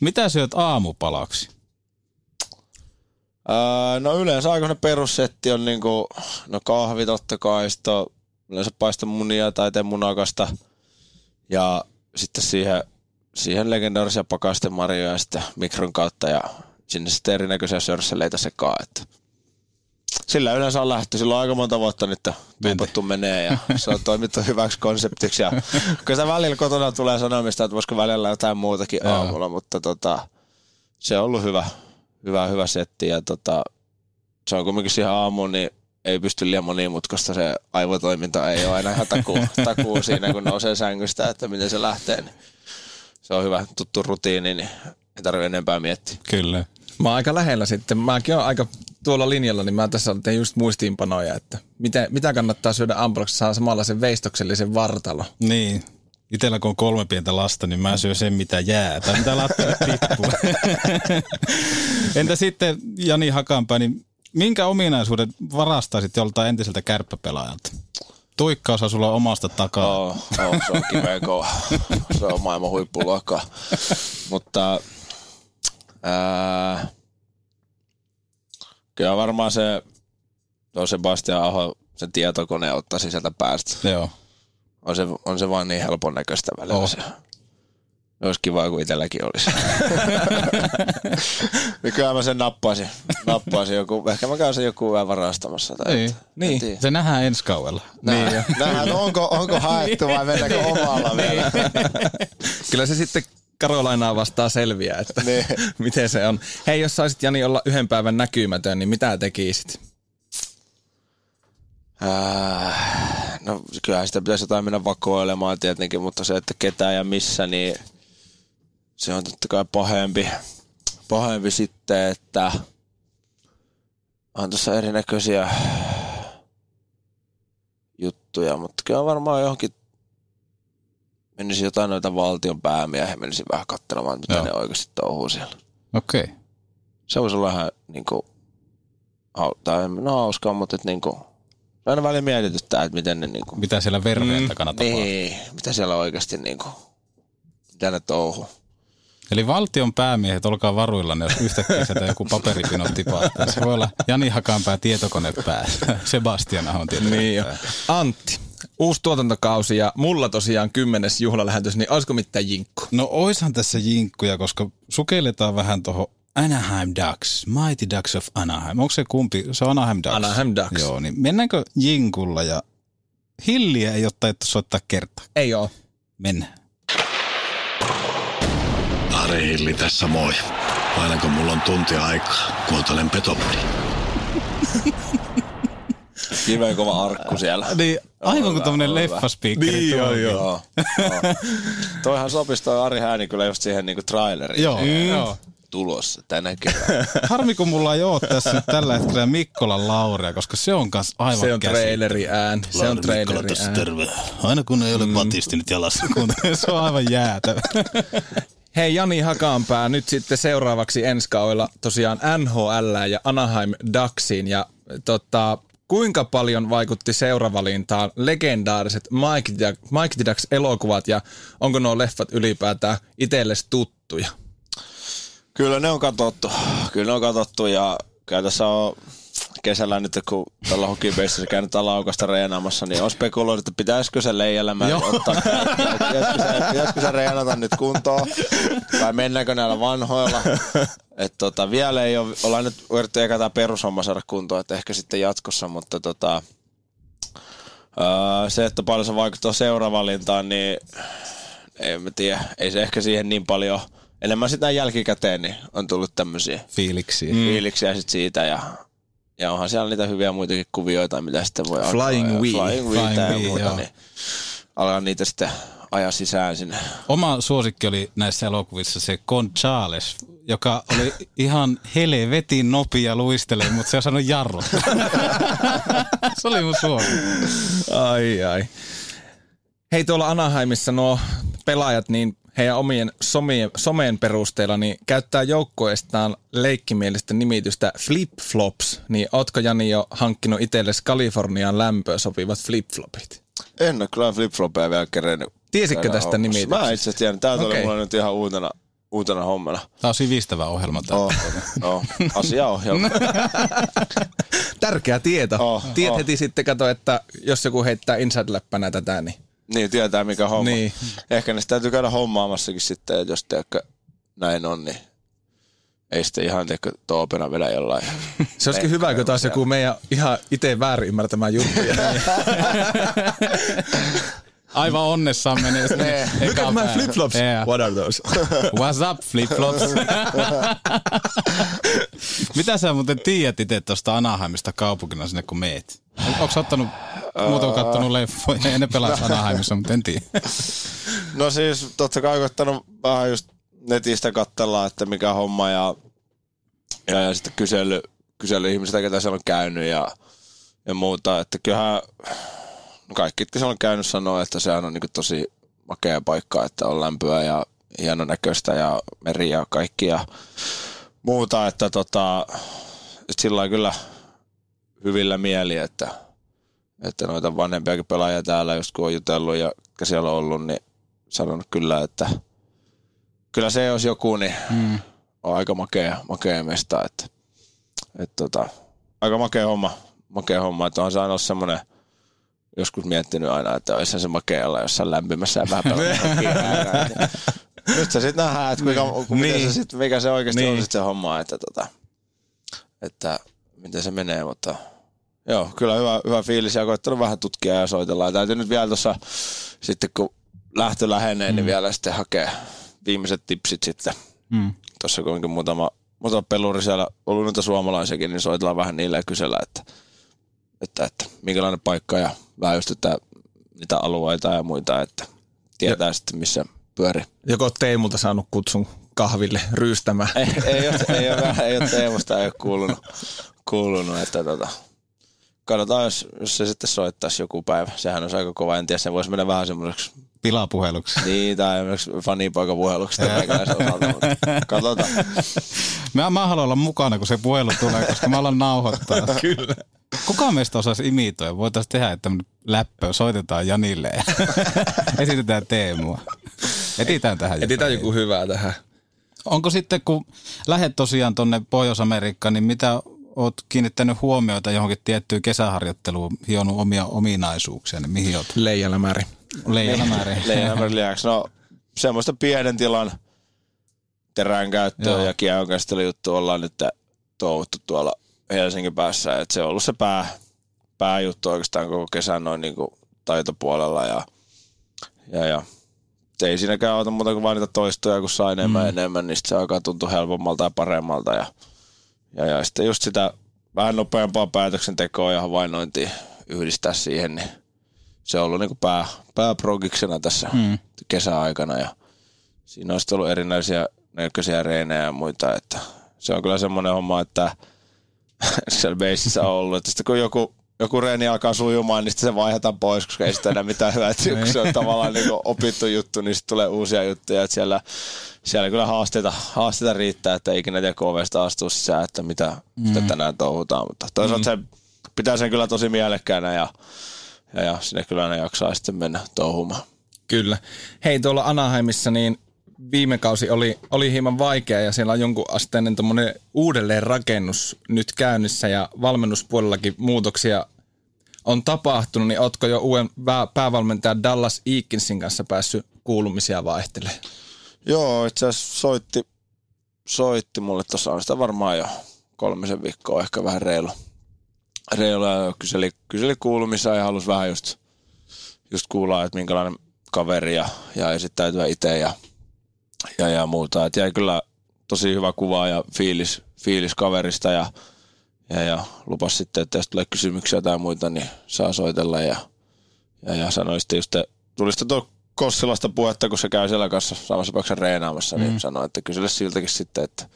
Mitä syöt aamupalaksi? Öö, no yleensä aika se perussetti on niinku, no kahvi totta kai, sit on yleensä paista munia tai teen munakasta ja sitten siihen, siihen legendaarisia pakastemarjoja sitten mikron kautta ja sinne sitten erinäköisiä sörsseleitä sekaan, että sillä yleensä on lähtö. Silloin aika monta vuotta nyt tuupattu menee ja se on toimittu hyväksi konseptiksi. Ja kyllä välillä kotona tulee sanomista, että voisiko välillä jotain muutakin aamulla, mutta tota, se on ollut hyvä, hyvä, hyvä setti ja tota, se on kumminkin siihen aamuun, niin ei pysty liian monimutkaista, se aivotoiminta ei ole aina ihan takuu, takuu siinä, kun nousee sängystä, että miten se lähtee. Niin se on hyvä tuttu rutiini, niin ei tarvitse enempää miettiä. Kyllä. Mä oon aika lähellä sitten. Mäkin oon aika tuolla linjalla, niin mä tässä tein just muistiinpanoja, että mitä, mitä kannattaa syödä aamupalaksi, saa samalla sen veistoksellisen vartalo. Niin. Itellä kun on kolme pientä lasta, niin mä syön sen mitä jää tai mitä lattialle tippuu. Entä sitten Jani Hakanpää, niin minkä ominaisuuden varastaisit joltain entiseltä kärppäpelaajalta? Tuikkaosa sulla on omasta takaa. Oh, oh, se on kiveen kova. Se on maailman huippuluokkaa. Mutta ää, kyllä varmaan se tuo Sebastian Aho, se tietokone ottaisi sieltä päästä. Joo. On se, on se vaan niin helpon näköistä välillä Oh. se. Olisi kiva, kun itselläkin olisi. niin kyllä mä sen nappaisin. nappaisin joku, ehkä mä käyn sen joku yön varastamassa. Tai Niin. et- en Niin. Se nähdään ensi kaudella. Nähdään, nähdään, onko, onko haettu vai mennäänkö omalla vielä. Kyllä se sitten Karolainaa vastaan selviää, että Niin. miten se on. Hei, jos saisit Jani olla yhden päivän näkymätön, niin mitä tekisit? Äh, no kyllähän sitä pitäisi jotain mennä vakoilemaan tietenkin, mutta se, että ketä ja missä, niin se on totta kai pahempi. Pahempi sitten, että on tuossa erinäköisiä juttuja, mutta kyllä varmaan johonkin menisin jotain noita valtion päämiehiä, menisin vähän katselemaan, mitä Joo. ne oikeasti touhuu siellä. Okei. Okay. Se voisi olla ihan niin kuin, tai no hauskaa, mutta että niin kuin, aina välillä mietityttää, että miten ne niin kuin, Mitä siellä verhojen Mm, takana tapahtuu. niin, mitä siellä oikeasti niin kuin, mitä ne touhuu. Eli valtion päämiehet, olkaa varuillanne, jos yhtäkkiä sieltä joku paperipino tipahtaa. Se voi olla Jani Hakanpää tietokone päässä. Sebastian Ahon tietokone Niin jo. Antti, uusi tuotantokausi ja mulla tosiaan kymmenes juhlalähetys, niin olisiko mitään jinkku? No oishan tässä jinkkuja, koska sukelletaan vähän tuohon Anaheim Ducks, Mighty Ducks of Anaheim. Onko se kumpi? Se on Anaheim Ducks. Anaheim Ducks. Joo, niin mennäänkö jinkulla ja Hilliä ei ole taittu soittaa kertaa. Ei oo. Mennään. Ari Hilli tässä moi. Aina kun mulla on tunti aikaa, kuuntelen Petopodi. Kiven kova arkku siellä. Niin, aivan kuin tämmönen hyvä. leffaspiikkeri. Niin, joo, tuo. joo. Joo, joo. Toihan sopisi toi Ari Hääni kyllä just siihen niinku traileriin Joo, joo. Tulossa tänä keväänä. Harmi, kun mulla ei ole tässä nyt tällä hetkellä Mikkolan Laurea, koska se on kans aivan Se on traileri ään. Se on traileri ään. terve. Aina kun ei ole mm. batisti nyt jalassa. Kun se on aivan jäätävä. Hei Jani Hakanpää, nyt sitten seuraavaksi ensi kaudella tosiaan NHL ja Anaheim Ducksiin. Ja tota, kuinka paljon vaikutti seuravalintaan legendaariset Mike, Mike the Ducks elokuvat ja onko nuo leffat ylipäätään itsellesi tuttuja? Kyllä ne on katsottu. Kyllä ne on katsottu ja kyllä tässä on kesällä nyt, kun tuolla hokipeissa käynyt laukasta reenaamassa, niin on spekuloinut, että pitäisikö se leijelämään ottaa. Pitäisikö se, pitäisikö se reenata nyt kuntoon vai mennäänkö näillä vanhoilla. Et tota, vielä ei ole, ollaan nyt yritetty eka tämä perushomma saada kuntoon, että ehkä sitten jatkossa, mutta tota, öö, se, että paljon se vaikuttaa seuraavalintaan, niin en mä tiedä, ei se ehkä siihen niin paljon, enemmän sitä jälkikäteen, niin on tullut tämmöisiä Fiiliksi. mm. fiiliksiä sit siitä ja, ja onhan siellä niitä hyviä muitakin kuvioita, mitä sitten voi Flying alkaa, Wii. Flying Flying Wii ja Wii, muuta, joo. niin alkaa niitä sitten ajaa sisään sinne. Oma suosikki oli näissä elokuvissa se Gonzales, joka oli ihan helvetin nopea luistelee, mutta se on saanut jarrut. se oli mun suosikki. Ai ai. Hei tuolla Anaheimissa nuo pelaajat, niin heidän omien somien, someen perusteella niin käyttää joukkueestaan leikkimielistä nimitystä flip-flops. Niin ootko Jani jo hankkinut itsellesi Kalifornian lämpöä sopivat flip-flopit? En ole kyllä flip-flopeja vielä kerennyt. Tiesitkö tästä nimityksestä? Mä itse asiassa tiedän. Tää okay. Okei. oli mulla nyt ihan uutena, uutena hommana. Tämä on sivistävä ohjelma. Tämä. Oh, oh, asiaohjelma. Tärkeä tieto. Oh, Tiet oh. heti sitten kato, että jos joku heittää inside-läppänä tätä, niin niin, tietää mikä homma. Niin. Ehkä ne täytyy käydä hommaamassakin sitten, että jos teekö näin on, niin ei sitten ihan teekö toopena vedä jollain. se olisikin hyvä, kun taas joku meidän ihan itse väärin ymmärtämä juttuja. Aivan onnessaan menee sinne. Look at my flip-flops. Yeah. What are those? What's up, flip-flops? Mitä sä muuten tiedät itse tuosta Anaheimista kaupunkina sinne, kun meet? Onko ottanut, muuta kuin kattonut leffoja? Ei ne pelaa Anaheimissa, mutta en tiedä. No siis totta kai koittanut vähän just netistä katsella, että mikä homma ja, ja, ja sitten kysely, kysely ihmisiltä, ketä siellä on käynyt ja, ja muuta. Että kyllähän no kaikki, jotka siellä on käynyt, sanoo, että sehän on niin tosi makea paikka, että on lämpöä ja hieno näköistä ja meri ja kaikki ja muuta. Että tota, sillä kyllä hyvillä mieli, että, että noita vanhempiakin pelaajia täällä, just kun on jutellut ja siellä on ollut, niin sanonut kyllä, että kyllä se jos joku, niin mm. on aika makea, makea mesta, että, että tota, aika makea homma, makea homma, että on ollut semmoinen joskus miettinyt aina, että olisi se makea olla jossain lämpimässä ja vähän pelata nyt se sitten nähdään, että kuinka, Niin. miten se sit, mikä se oikeasti Niin. on sit se homma, että, tota, että miten se menee, mutta joo, kyllä hyvä, hyvä fiilis ja koittanut vähän tutkia ja soitella. Ja täytyy nyt vielä tuossa sitten kun lähtö lähenee, mm. niin vielä sitten hakea viimeiset tipsit sitten. Mm. Tuossa kuitenkin muutama, muutama peluri siellä ollut noita suomalaisiakin, niin soitellaan vähän niille ja kysellä, että, että, että minkälainen paikka ja vähän just, että niitä alueita ja muita, että tietää ja. sitten missä pyörii. Joko Teemulta saanut kutsun kahville ryystämään? Ei, ei, ole, ei, ole, ei ole Teemusta ei ole kuulunut, kuulunut että tota, katsotaan, jos, jos se sitten soittaisi joku päivä. Sehän olisi aika kova, en tiedä, se voisi mennä vähän semmoiseksi Pilapuheluksi. niin, tai esimerkiksi fanipoikapuheluksi osalta, mutta katsotaan. Mä, mä haluan olla mukana, kun se puhelu tulee, koska mä alan nauhoittaa. Kyllä. Kuka meistä osaisi imitoida? Voitaisiin tehdä tämmöinen läppö, soitetaan Janille ja esitetään Teemua. Etitään tähän jotain. Etitään joku hyvää tähän. Onko sitten, kun lähdet tosiaan tonne Pohjois-Amerikkaan, niin mitä oot kiinnittänyt huomioita johonkin tiettyyn kesäharjoitteluun, hionut omia ominaisuuksia, niin mihin oot Leijalämäri. leijana määrin? Leijonameren lisäksi, no semmoista pienen tilan terän käyttöä Joo. ja kiehonkäsittelyjuttu ollaan nyt touhuttu tuolla Helsingin päässä. Et se on ollut se pää, pääjuttu oikeastaan koko kesän noin niin kuin taitopuolella ja, ja, ja ei siinäkään auta muuta kuin vain niitä toistoja, kun saa enemmän mm. enemmän, niin se alkaa tuntua helpommalta ja paremmalta. Ja, ja, ja sitten just sitä vähän nopeampaa päätöksentekoa ja havainnointia yhdistää siihen, niin se on ollut niin kuin pää, pääprogiksena tässä mm. kesäaikana ja siinä on ollut erinäisiä näköisiä reenejä ja muita, että se on kyllä semmoinen homma, että siellä beississä on ollut, että sitten kun joku, joku reeni alkaa sujumaan, niin sitten se vaihdetaan pois, koska ei sitä enää mitään hyötyä, kun se on tavallaan niin opittu juttu, niin sitten tulee uusia juttuja, että siellä, siellä kyllä haasteita, haasteita riittää, että ei ikinä tiedä ovesta astuu sisään, että mitä, mm. mitä tänään touhutaan, mutta toisaalta mm. se pitää sen kyllä tosi mielekkäänä ja, ja, ja sinne kyllä ne jaksaa sitten mennä touhumaan. Kyllä. Hei, tuolla Anaheimissa niin viime kausi oli, oli hieman vaikea ja siellä on jonkun asteinen tommonen uudelleenrakennus nyt käynnissä ja valmennuspuolellakin muutoksia on tapahtunut, niin ootko jo uuden pää- päävalmentajan Dallas Eakinsin kanssa päässyt kuulumisia vaihtelemaan? Joo, itse asiassa soitti, soitti mulle tuossa on sitä varmaan jo kolmisen viikkoa, ehkä vähän reilu. Reilu ja kyseli, kyseli kuulumisia ja halusi vähän just, just kuulla, että minkälainen kaveri ja, ja esittäytyä itse ja, ja, ja muuta. Et jäi kyllä tosi hyvä kuva ja fiilis, fiilis kaverista ja, ja, ja lupas sitten, että jos tulee kysymyksiä tai muita, niin saa soitella ja, ja, ja sanoi sitten just, tuli sitten tuo Kossilasta puhetta, kun se käy siellä kanssa samassa paikassa reenaamassa, niin sanoi, että kysele siltäkin sitten, että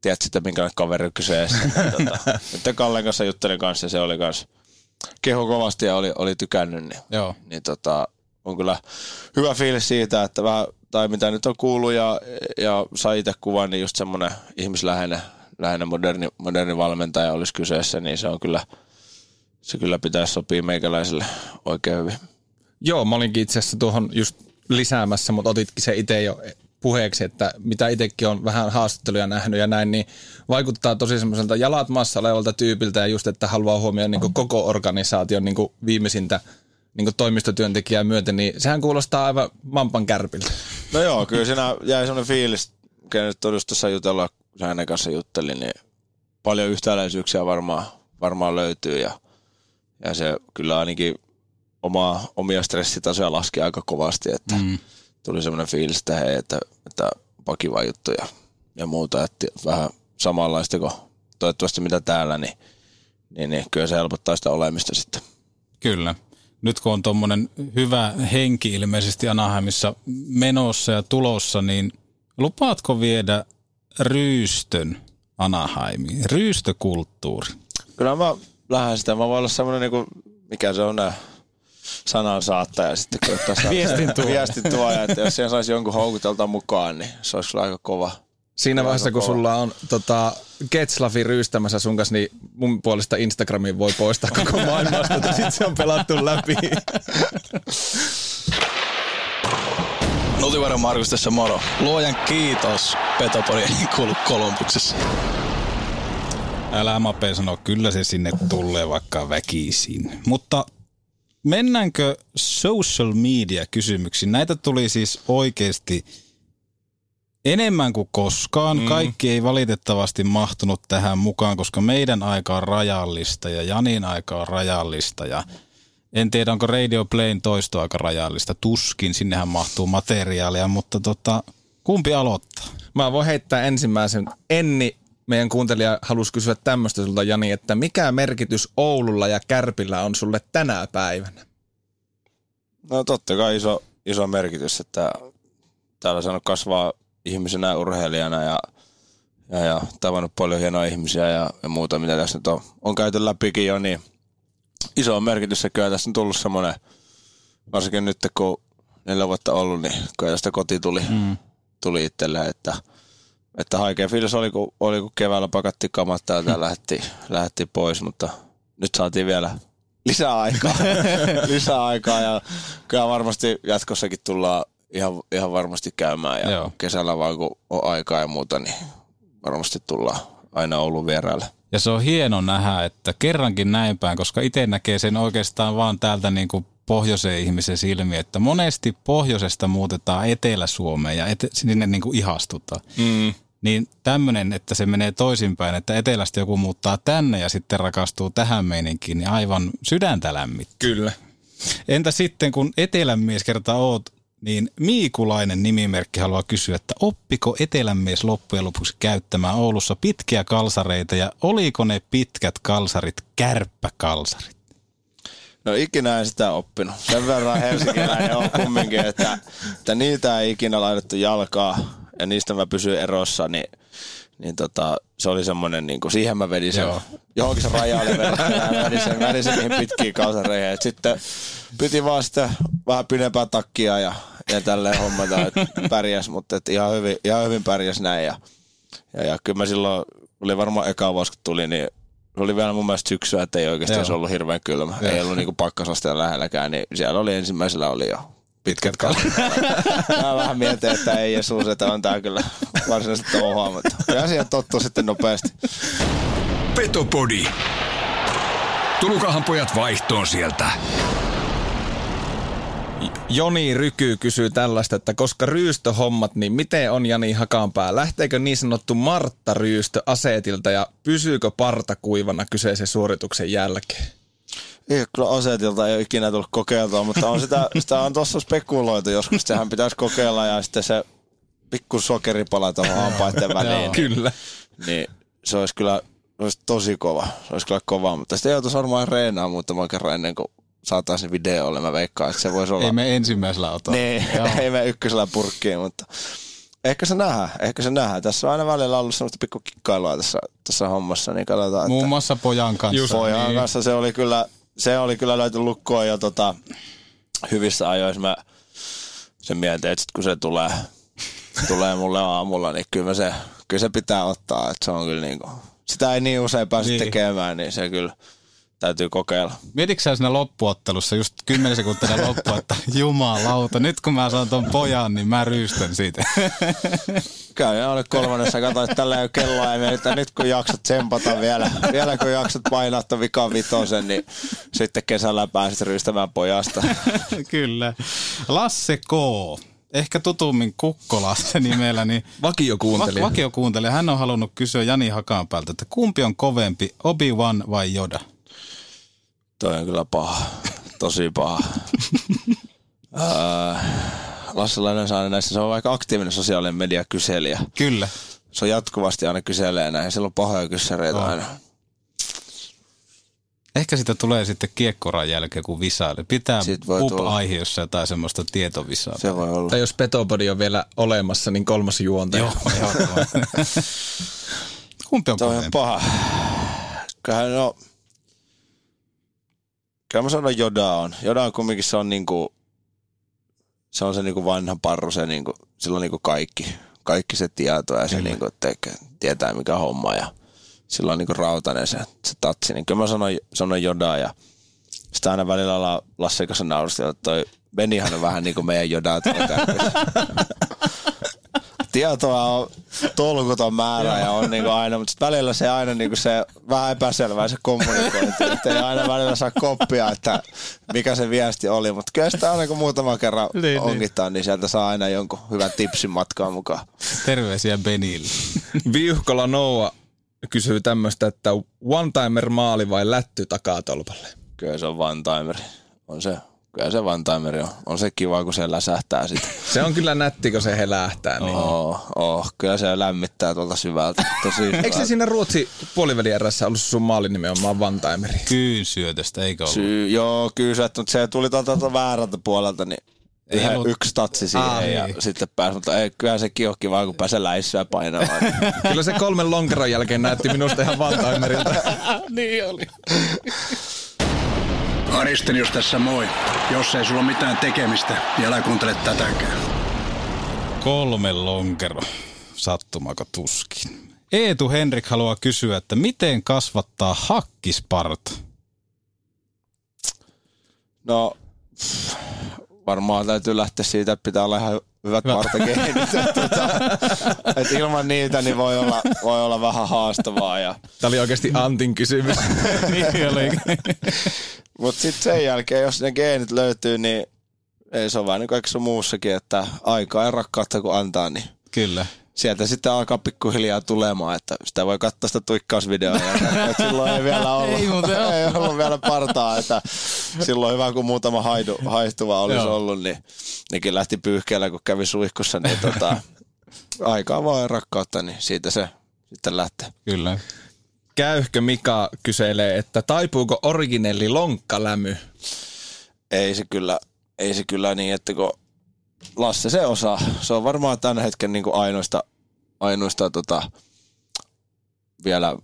tiedät sitten minkälainen kaveri on kyseessä. Ja tota, nyt Kallen kanssa juttelin kanssa ja se oli kanssa keho kovasti ja oli, oli tykännyt, niin, Joo. niin tota, on kyllä hyvä fiilis siitä, että vähän, tai mitä nyt on kuullut ja, ja sai itse kuvan, niin just semmoinen ihmisläheinen läheinen moderni, moderni valmentaja olisi kyseessä, niin se on kyllä, se kyllä pitäisi sopia meikäläiselle oikein hyvin. Joo, mä olinkin itse asiassa tuohon just lisäämässä, mutta otitkin se itse jo puheeksi, että mitä itsekin on vähän haastatteluja nähnyt ja näin, niin vaikuttaa tosi semmoiselta jalat maassa olevalta tyypiltä ja just, että haluaa huomioida niin koko organisaation niin viimeisintä niin toimistotyöntekijää myöten, niin sehän kuulostaa aivan mampan kärpiltä. No joo, kyllä siinä jäi semmoinen fiilis, kun nyt todella tuossa jutella, kun hänen kanssa juttelin, niin paljon yhtäläisyyksiä varmaan, varmaan löytyy ja, ja se kyllä ainakin oma, omia stressitasoja laski aika kovasti, että mm. tuli semmoinen fiilis, että hei, että, että onpa kiva juttu ja, ja muuta, että vähän samanlaista kuin toivottavasti mitä täällä, niin, niin, niin kyllä se helpottaa sitä olemista sitten. Kyllä. Nyt kun on tuommoinen hyvä henki ilmeisesti Anaheimissa menossa ja tulossa, niin lupaatko viedä ryystön Anaheimiin? Ryystökulttuuri. Kyllä mä lähden sitä. Mä voin olla semmoinen, niin kuin, mikä se on sanan saattaja sitten koittaa saada Viestin tuoja. viestin tuoja, että jos siihen saisi jonkun houkutelta mukaan, niin se olisi kyllä aika kova. Siinä vaiheessa, kun sulla on tota, Getslafi ryystämässä sun kanssa, niin mun puolesta Instagramiin voi poistaa koko maailmasta, että sit se on pelattu läpi. Nutivainen Markus tässä moro. Luojan kiitos. Petopori ei kuulu Kolumbuksessa. Älä Mape sano, kyllä se sinne tulee vaikka väkisin. Mutta mennäänkö social media kysymyksiin? Näitä tuli siis oikeasti enemmän kuin koskaan. Mm. Kaikki ei valitettavasti mahtunut tähän mukaan, koska meidän aika on rajallista ja Janin aika on rajallista ja en tiedä, onko Radio Playn toisto aika rajallista. Tuskin, sinnehän mahtuu materiaalia, mutta tota, kumpi aloittaa? Mä voin heittää ensimmäisen. Enni, meidän kuuntelija halusi kysyä tämmöistä sulta, Jani, että mikä merkitys Oululla ja Kärpillä on sulle tänä päivänä? No totta kai iso, iso merkitys, että täällä saanut kasvaa ihmisenä ja urheilijana ja, ja, ja tavannut paljon hienoja ihmisiä ja, ja muuta, mitä tässä nyt on, on käyty läpikin jo, niin iso merkitys, että kyllä tässä on tullut semmoinen, varsinkin nyt kun neljä vuotta ollut, niin kyllä tästä koti tuli, mm. tuli itselle, että, että haikea fiilis oli, kun, oli, kun keväällä pakatti kamat täältä ja lähti, lähti pois, mutta nyt saatiin vielä lisää aikaa, lisää aikaa ja kyllä varmasti jatkossakin tullaan ihan, ihan varmasti käymään ja Joo. kesällä vaan kun on aikaa ja muuta, niin varmasti tullaan aina Oulun vieraille. Ja se on hieno nähdä, että kerrankin näin päin, koska itse näkee sen oikeastaan vaan täältä niin kuin pohjoisen ihmisen silmi, että monesti pohjoisesta muutetaan Etelä-Suomeen ja ete, sinne niin kuin ihastutaan. Mm. Niin tämmöinen, että se menee toisinpäin, että etelästä joku muuttaa tänne ja sitten rakastuu tähän meininkiin, niin aivan sydäntä lämmittää. Kyllä. Entä sitten, kun etelämies kertaa oot niin Miikulainen nimimerkki haluaa kysyä, että oppiko etelämies loppujen lopuksi käyttämään Oulussa pitkiä kalsareita ja oliko ne pitkät kalsarit kärppäkalsarit? No ikinä en sitä oppinut. Sen verran helsinkiläinen on kumminkin, että, että niitä ei ikinä laitettu jalkaa ja niistä mä pysyin erossa, niin, niin tota, se oli semmoinen, niin kuin, siihen mä vedin sen, Joo. johonkin se rajalle vedin sen, vedin sen niihin pitkiin kalsareihin. sitten piti vaan sitä vähän pidempää takkia ja, ja tälleen hommata, että pärjäs, mutta että ihan, hyvin, ihan hyvin pärjäs näin. Ja, ja, ja kyllä mä silloin, oli varmaan eka vuosi kun tuli, niin se oli vielä mun mielestä syksyä, että ei oikeastaan se ollut hirveän kylmä. Joo. Ei ollut niinku pakkasasteen lähelläkään, niin siellä oli ensimmäisellä oli jo pitkät kallit. Mä vähän mietin, että ei Jeesus, että on tää kyllä varsinaisesti touhaa, mutta asia tottuu sitten nopeasti. Petopodi. Tulukahan pojat vaihtoon sieltä. Joni Ryky kysyy tällaista, että koska ryystöhommat, niin miten on Jani Hakanpää? Lähteekö niin sanottu Martta Ryystö aseetilta ja pysyykö parta kuivana kyseisen suorituksen jälkeen? Ei, kyllä asetilta ei ole ikinä tullut kokeiltua, mutta on sitä, sitä on tuossa spekuloitu joskus. Sehän pitäisi kokeilla ja sitten se pikku sokeripala tuohon hampaiden väliin. kyllä. Niin se olisi kyllä se olisi tosi kova. Se olisi kyllä kova, mutta sitten joutuisi varmaan reenaa muutaman kerran ennen kuin saataisiin videolle. Mä veikkaan, että se voisi olla... Ei me ensimmäisellä ota. Niin, ei me ykkösellä purkkiin, mutta ehkä se nähdään, ehkä se nähdään. Tässä on aina välillä ollut semmoista pikku kikkailua tässä, tässä hommassa, niin katsotaan. Muun muassa pojan kanssa. Just, pojan niin. kanssa se oli kyllä, se oli kyllä löyty lukkoon jo tota, hyvissä ajoissa. Mä sen mietin, että sit kun se tulee, tulee mulle aamulla, niin kyllä, se, kyllä se pitää ottaa. Että se on kyllä niin kuin, sitä ei niin usein pääse niin. tekemään, niin se kyllä täytyy kokeilla. Mietitkö siinä loppuottelussa just 10 sekuntia loppu, että jumalauta, nyt kun mä saan ton pojan, niin mä ryystän siitä. Käy oli kolmannessa, katsoin, että tällä ei ole kelloa, ja että nyt kun jaksat tsempata vielä, vielä kun jaksat painaa ton vikan vitosen, niin sitten kesällä pääset ryystämään pojasta. Kyllä. Lasse K ehkä tutummin Kukkolasse nimellä, niin vakiokuuntelija. Va- vakiokuuntelija. Hän on halunnut kysyä Jani Hakanpäältä, että kumpi on kovempi, Obi-Wan vai Yoda? Toi on kyllä paha. Tosi paha. Lasse saa näissä, se on aika aktiivinen sosiaalinen media kyselijä. Kyllä. Se on jatkuvasti aina kyselee näin. Sillä on pahoja kyssäreitä oh. aina. Ehkä sitä tulee sitten kiekkoran jälkeen, kun visaille. Pitää pub-aihe jossain tai semmoista tietovisaa. Se voi olla. Tai jos Petopodi on vielä olemassa, niin kolmas juonta. Joo, joo. Kumpi on on paha. Kyllähän no, Kyllä mä sanon Joda on. Joda on kumminkin se on niinku, se on se niinku vanha parru, se niinku, sillä on niinku kaikki, kaikki se tieto ja se mm. niinku tekee, tietää mikä homma ja sillä on niinku rautainen se, se tatsi. Niin kyllä mä sanon, sanon Joda ja sitä aina välillä ollaan Lasse kanssa naurustella, että toi Benihan on vähän niin kuin meidän Joda tietoa on tolkuton määrä ja on niinku aina, mutta välillä se aina niinku se vähän epäselvää se kommunikointi, että ei aina välillä saa koppia, että mikä se viesti oli, mutta kyllä sitä aina kun muutama kerran Niin, niin, niin. ongittaa, niin sieltä saa aina jonkun hyvän tipsin matkaan mukaan. Terveisiä Benille. Viuhkola Noa kysyy tämmöistä, että one-timer maali vai lätty takatolpalle? Kyllä se on one-timeri. On se, kyllä se one-timeri on. On se kiva, kun se läsähtää sitten. Se on kyllä nätti, kun se helähtää. Niin. Oh, oh, kyllä se lämmittää tuolta syvältä. Tosi Eikö se syvältä. siinä Ruotsi puolivälierässä ollut sun maalin nimenomaan one-timeri? Kyynsyötöstä, eikö ollut? Syy, joo, kyllä se, mutta se tuli tuolta, tuolta väärältä puolelta, niin Ei yhden, ollut- yksi tatsi siihen Ah, ja niin. sitten pääsi, mutta ei, kyllä sekin on kiva, kun pääsee läissyä painamaan. Kyllä se kolmen lonkeron jälkeen näytti minusta ihan one-timerilta. niin oli. Aristenius tässä moi. Jos ei sulla mitään tekemistä, niin älä kuuntele tätäkään. Kolme lonkero. Sattumako tuskin. Eetu Henrik haluaa kysyä, että miten kasvattaa hakkisparta? No, varmaan täytyy lähteä siitä, että pitää olla ihan hyvät partakeinit. että tota, et ilman niitä niin voi olla, voi olla vähän haastavaa. Ja, Tämä oli oikeasti Antin kysymys. niin oli. mutta sitten sen jälkeen, jos ne geenit löytyy, niin ei se ole vähän niin kaikessa muussakin, että aikaa ja rakkautta kun antaa, niin Kyllä. sieltä sitten alkaa pikkuhiljaa tulemaan, että sitä voi katsoa sitä tuikkausvideoa, ja että silloin ei vielä ollut, Ei ole. ei ollut vielä partaa, että silloin hyvä, kun muutama haidu, haihtuva olisi Joo. ollut, niin nekin lähti pyyhkeellä, kun kävi suihkussa, niin tota, aikaa vaan ja rakkautta, niin siitä se sitten lähtee. Kyllä. Käyhkö Mika kyselee, että taipuuko originelli lonkkalämy? Ei se kyllä, ei se kyllä niin, että kun Lasse se osaa. Se on varmaan tämän hetken niin kuin ainoista, ainoista tota, vielä,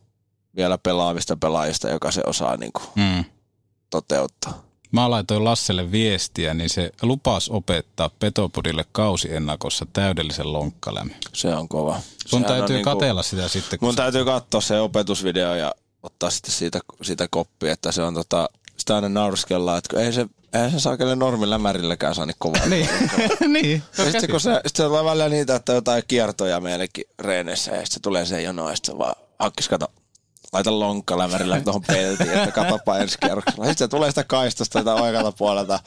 vielä pelaavista pelaajista, joka se osaa niin kuin Mm. toteuttaa. Mä laitoin Lasselle viestiä, niin se lupas opettaa Petopodille kausiennakossa täydellisen lonkkalämmön. Se on kova. Sun Sehän täytyy niinku- katella sitä sitten. Mun täytyy katsoa se opetusvideo ja ottaa sitten siitä, siitä koppia, että se on tota, sitä aina nauriskellaan, että ei se, eihän se saakelle normilämärilläkään saa niin kovaa. Niin, niin. Ja sitten kun se, sit se tulee välillä niitä, että jotain kiertoja meillekin reeneissä ja sitten se tulee se jono ja sitten se vaan hakkis kato, laita lonkkalämärillä tuohon peltiin, että katsopa ensi kierroksella. Sitten se tulee sitä kaistosta tätä oikealta puolelta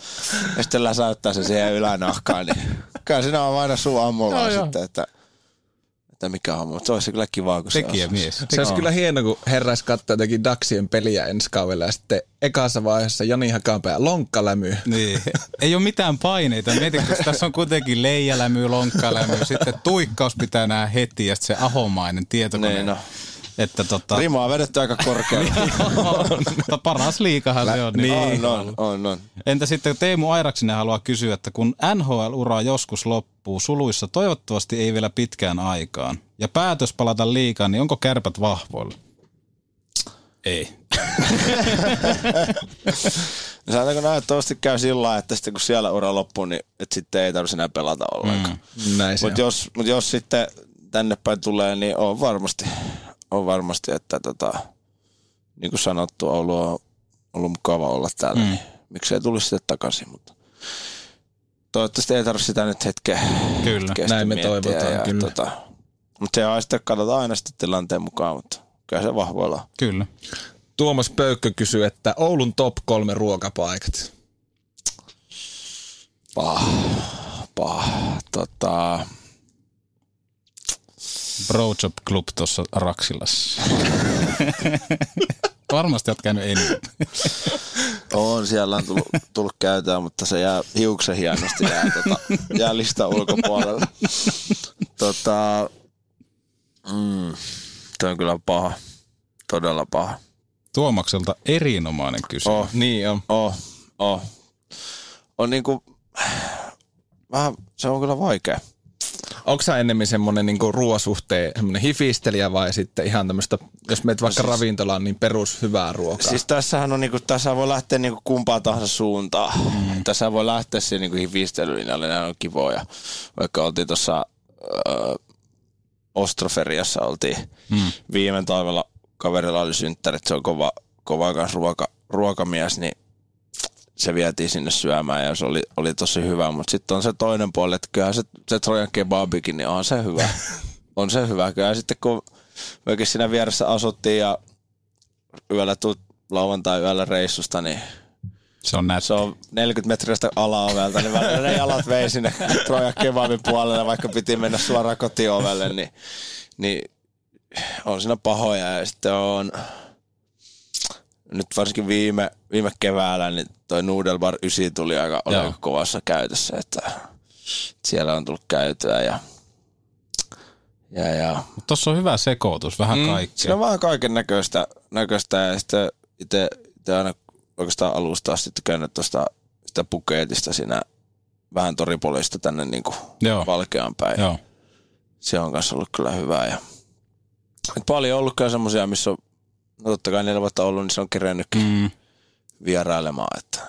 ja sitten läsäyttää se siihen ylänahkaan, niin kyllä siinä on aina suu ammulla joo. sitten, että, että mikä on, mutta se olisi kyllä kivaa, kun se Tekijä osaisi. mies. Se olisi kyllä hieno, kun herrais katsoa jotenkin Daxien peliä ensi kaudella ja sitten ekassa vaiheessa Jani Hakanpää lonkkalämy. Niin. Ei ole mitään paineita. Mietin, kun tässä on kuitenkin leijalämy, lonkkalämy, sitten tuikkaus pitää nähdä heti ja sitten se ahomainen tietokone. Niin, no. Että tota, Rima on vedetty aika korkealle. mutta paras liikahan se on. Niin. On, on, on, on. Entä sitten Teemu Airaksinen haluaa kysyä, että kun NHL-ura joskus loppuu suluissa, toivottavasti ei vielä pitkään aikaan, ja päätös palata liikaan, niin onko kärpät vahvoilla? Ei. No sanotaanko näin, että toivottavasti käy sillä että sitten kun siellä ura loppuu, niin että sitten ei tarvitse enää pelata ollenkaan. Mm. Mutta jos, mut jos sitten tänne päin tulee, niin on varmasti, on varmasti että tota, niin kuin sanottu, Oulu on ollut mukava olla täällä, mm. niin miksei tulisi sitten takaisin. Mutta toivottavasti ei tarvitse sitä nyt hetkeä, Kyllä. hetkeä Näin me toivotaan, ja, kyllä. Tota, mutta se on sitten, katsotaan aina sitten tilanteen mukaan, mutta kyllä se vahvoilla. Kyllä. Tuomas Pöykkö kysyy, että Oulun top kolme ruokapaikat. Pah, pah, tota, Brochop Club tuossa Raksilassa. Varmasti oot käynyt enemmän. On, siellä on tullut, tullut käytää, mutta se jää hiuksen hienosti jää, tota, jää lista ulkopuolelle. tota, mm, toi on kyllä paha. Todella paha. Tuomakselta erinomainen kysymys. Oh, Niin on. oh, oh. On niinku, vähän, se on kyllä vaikea. Onko sä enemmän semmoinen niinku ruoasuhteen semmoinen hifistelijä vai sitten ihan tämmöistä, jos meet vaikka siis- ravintolaan, niin perus hyvää ruokaa? Siis tässähän on niinku, tässä voi lähteä niinku kumpaa tahansa suuntaan. Mm. Tässä voi lähteä siihen niinku hifistelylinjalle, nämä on kivoja. Vaikka oltiin tuossa äh, Ostroferiassa oltiin mm. viime talvella kaverilla oli synttärit, se on kova, kova kans ruoka, ruokamies, niin se vietiin sinne syömään ja se oli, oli tosi hyvä. Mutta sitten on se toinen puoli, että kyllähän se, se Trojan kebabikin, niin on se hyvä. on se hyvä. Kyllä sitten kun mekin siinä vieressä asuttiin ja yöllä tuut lauantai yöllä reissusta, niin Se on nätti. se on 40 metriä sitä alaovelta, niin välillä ne jalat vei sinne Trojan kebabin puolelle, vaikka piti mennä suoraan kotiovelle, niin, niin on siinä pahoja. Ja sitten on nyt varsinkin viime, viime keväällä, niin toi Noodle Bar 9 tuli aika, oli kovassa käytössä, että siellä on tullut käytyä ja ja, ja Mutta tossa on hyvä sekoitus, vähän mm, Siinä kaikkea. on vähän kaiken näköistä, näköistä ja sitten itse, itse aina oikeastaan alusta asti tykännyt tuosta sitä puketista siinä vähän toripolista tänne niin kuin Joo. valkeaan päin. Joo. Se on kanssa ollut kyllä hyvää. Ja... Et paljon on ollut kyllä semmoisia, missä on, no totta kai neljä vuotta ollut, niin se on kerennytkin Mm, vierailemaan. Että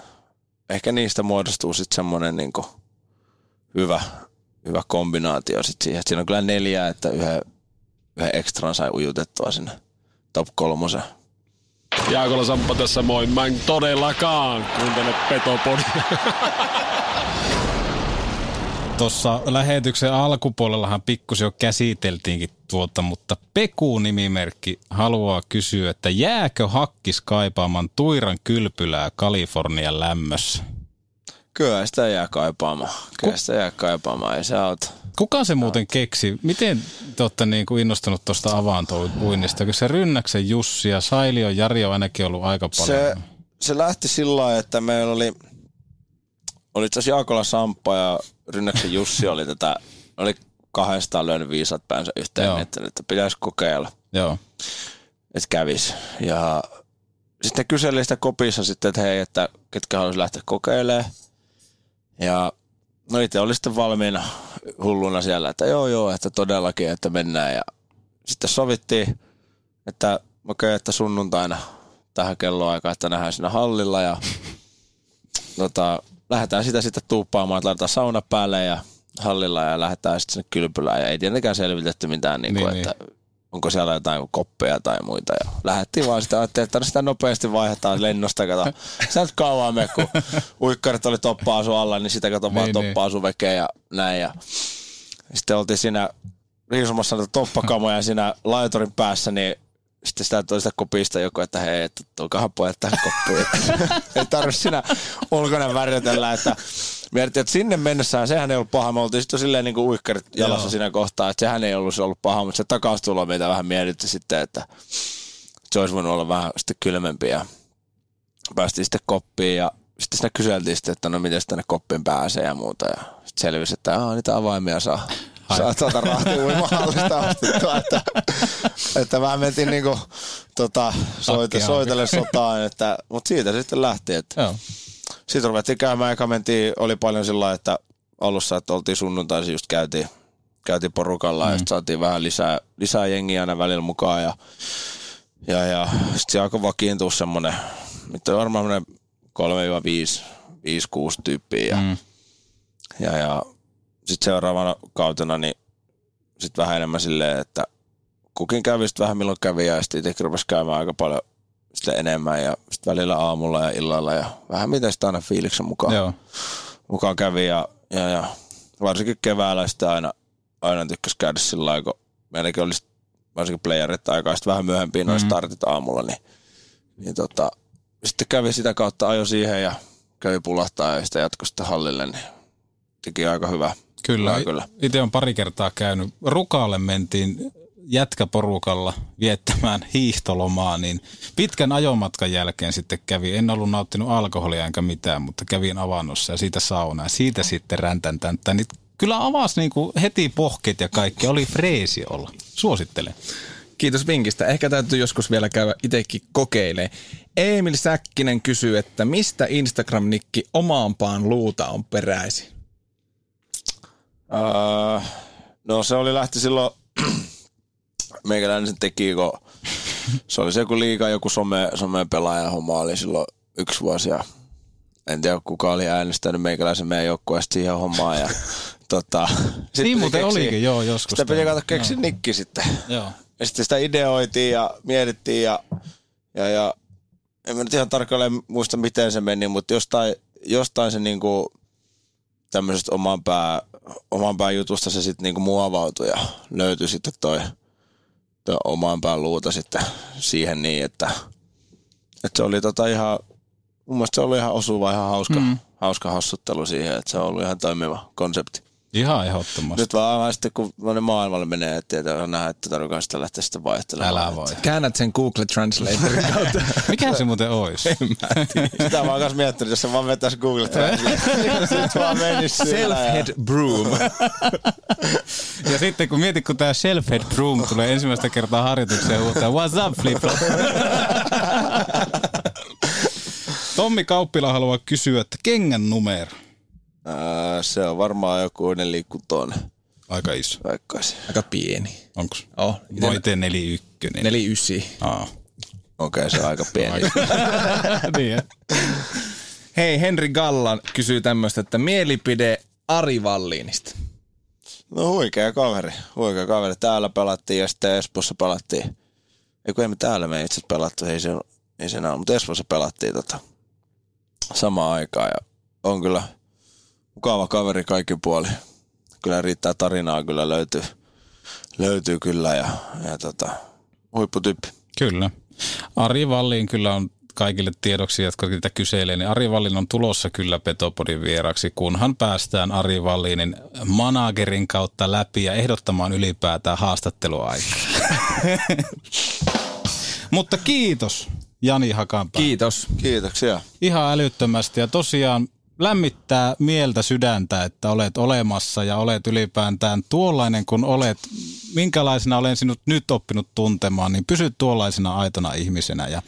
ehkä niistä muodostuu sitten semmoinen niin hyvä, hyvä kombinaatio sit siihen. Siinä on kyllä neljä, että yhden, yhden ekstran sai ujutettua sinne top kolmosen. Jaakola Samppa tässä moi. Mä en todellakaan kuuntele Petopodia. Tuossa lähetyksen alkupuolellahan pikkusen jo käsiteltiinkin tuota, mutta Peku-nimimerkki haluaa kysyä, että jääkö hakkis kaipaamaan Tuiran kylpylää Kalifornian lämmössä? Kyllä sitä jää kaipaamaan. Kyllä sitä jää kaipaamaan. Ei se auta. Kuka se muuten keksi? Miten te olette niin kuin innostunut tuosta avantouinnista? Kun se Rynnäksen Jussi ja Sailio Jari on ainakin ollut aika paljon. Se, se lähti sillä lailla, että meillä oli, oli itse asiassa Jaakola Samppa ja Rynnäksen Jussi oli tätä, oli kahdestaan löynyt viisat päänsä yhteen, Joo. että, että pitäisi kokeilla, Joo. että kävis. Ja sitten kyseli sitä kopissa sitten, että hei, että ketkä haluaisi lähteä kokeilemaan. Ja no itse oli sitten valmiina hulluna siellä, että joo joo, että todellakin, että mennään. Ja sitten sovittiin, että okei, että sunnuntaina tähän kelloaikaan, että nähdään siinä hallilla ja tota, lähdetään sitä sitten tuuppaamaan, että laitetaan sauna päälle ja hallilla ja lähdetään sitten sinne kylpylään ja ei tietenkään selvitetty mitään, niin kuin, Niin, että onko siellä jotain koppeja tai muita. Ja lähdettiin vaan sitä, ajattelin, että sitä nopeasti vaihdetaan lennosta, kato. Sä nyt kauan me, kun uikkarit oli toppa-asu alla, niin sitä kato vaan Niin, niin. toppa-asu vekeä ja näin. Ja sitten oltiin siinä riisumassa näitä toppakamoja siinä laitorin päässä, niin sitten sitä toista kopista joku, että hei, että tulkaahan pojat tähän koppiin. ei tarvitse siinä ulkona värjätellä, että mietittiin, että sinne mennessään, sehän ei ollut paha. Me oltiin sitten silleen niin kuin uikkarit jalassa Joo. siinä kohtaa, että sehän ei ollut, se ollut paha, mutta se takaustulo meitä vähän mietitti sitten, että se olisi voinut olla vähän sitten kylmempi ja päästiin sitten koppiin ja sitten sitä kyseltiin sitten, että no miten tänne koppiin pääsee ja muuta ja sitten selvisi, että niitä avaimia saa. Saa tuota rahti uimahallista ostettua, että, että vähän mentiin niinku tota, soite, soitelle sotaan, että, mutta siitä sitten lähti, että Joo. sitten ruvettiin käymään, eka mentiin, oli paljon sillä että alussa, että oltiin sunnuntaisin just käytiin, käytiin porukalla mm. ja saatiin vähän lisää, lisää jengiä aina välillä mukaan ja, ja, ja sitten se alkoi vakiintua semmoinen, mitä on varmaan semmoinen 3-5, 5-6 tyyppiä ja, Mm. ja, ja sitten seuraavana kautena niin sitten vähän enemmän silleen, että kukin kävi sitten vähän milloin kävi ja sitten itsekin rupesi käymään aika paljon sitten enemmän ja sitten välillä aamulla ja illalla ja vähän miten sitä aina fiiliksen mukaan, Joo. mukaan kävi ja, ja, ja varsinkin keväällä sitten aina, aina tykkäsi käydä sillä lailla, kun meilläkin oli sit varsinkin playerit aikaa sitten vähän myöhempiin noin Mm. startit aamulla, niin, niin tota, sitten kävi sitä kautta ajo siihen ja kävi pulahtaa ja sitten jatkoi sitten hallille, niin teki aika hyvä. Kyllä. Hyvä, kyllä. Itse on pari kertaa käynyt. Rukalle mentiin jätkäporukalla viettämään hiihtolomaa, niin pitkän ajomatkan jälkeen sitten kävi. En ollut nauttinut alkoholia enkä mitään, mutta kävin avannossa ja siitä saunaa. Siitä sitten räntän tänttä. Niin kyllä avasi niinku heti pohket ja kaikki. Oli freesi olla. Suosittelen. Kiitos vinkistä. Ehkä täytyy joskus vielä käydä itsekin kokeilee. Emil Säkkinen kysyy, että mistä Instagram-nikki omaampaan luuta on peräisin? Öö, no se oli lähti silloin, meikäläinen sen teki, kun se oli se joku liiga, joku some, somepelaaja homma oli silloin yksi vuosi ja en tiedä kuka oli äänestänyt meikäläisen meidän joukkueesta siihen hommaan ja tota, sit Niin muuten keksiä- olikin, joo, joskus. Sitä piti katsoa keksiä nikki sitten. Joo. Ja sitten sitä ideoitiin ja mietittiin ja, ja, ja en mä nyt ihan tarkalleen muista miten se meni, mutta jostain, jostain se niinku tämmöisestä oman pää, oman pään jutusta se sitten niinku muovautui ja löytyi sitten toi, toi oman pään luuta sitten siihen niin, että, että se oli tota ihan, mun mielestä se oli ihan osuva, ihan hauska, mm. hauska hassuttelu siihen, että se on ollut ihan toimiva konsepti. Ihan ehdottomasti. Nyt vaan aivan sitten, kun maailmalle menee, että tietää nähdä, että tarvitsee sitä lähteä sitten vaihtelemaan. Älä voi. Käännät sen Google Translatorin kautta. Mikä se muuten olisi? Sitä mä oon kanssa miettinyt, jos se vaan vetäisi Google. Sitten vaan menisi sillä ja- Self-head broom. Ja sitten kun mietit, kun tämä Shelfhead Broom tulee ensimmäistä kertaa harjoitukseen huutaa, what's up flip Tommi Kauppila haluaa kysyä, että kengän numero. Ää, se on varmaan joku nelikutonen. Aika iso. Veikkaisin. Aika pieni. Onks? Oh, ite 41. Neli ysi. Aa. Okei, okay, se on aika pieni. niin? Hei, Henri Gallan kysyy tämmöistä, että mielipide Ari Valliinista. No huikea kaveri, huikea kaveri. Täällä pelattiin ja sitten Espoossa pelattiin. Ei kun ei me täällä me itse pelattu, ei se, ei se enää, mutta Espoossa pelattiin tota, samaan aikaan ja on kyllä mukava kaveri kaikki puoli. Kyllä riittää tarinaa, kyllä löytyy, löytyy kyllä ja, ja tota, huipputyyppi. Kyllä. Ari Valliin kyllä on kaikille tiedoksi, jotka niitä kyselee, niin Ari Vallin on tulossa kyllä Petopodin vieraksi, kunhan päästään Ari Vallinin managerin kautta läpi ja ehdottamaan ylipäätään haastatteluaikaa. Mutta kiitos Jani Hakanpää. Kiitos. Kiitoksia. Ihan älyttömästi ja tosiaan lämmittää mieltä sydäntä, että olet olemassa ja olet ylipäätään tuollainen kun olet. Minkälaisena olen sinut nyt oppinut tuntemaan, niin pysy tuollaisena aitona ihmisenä ja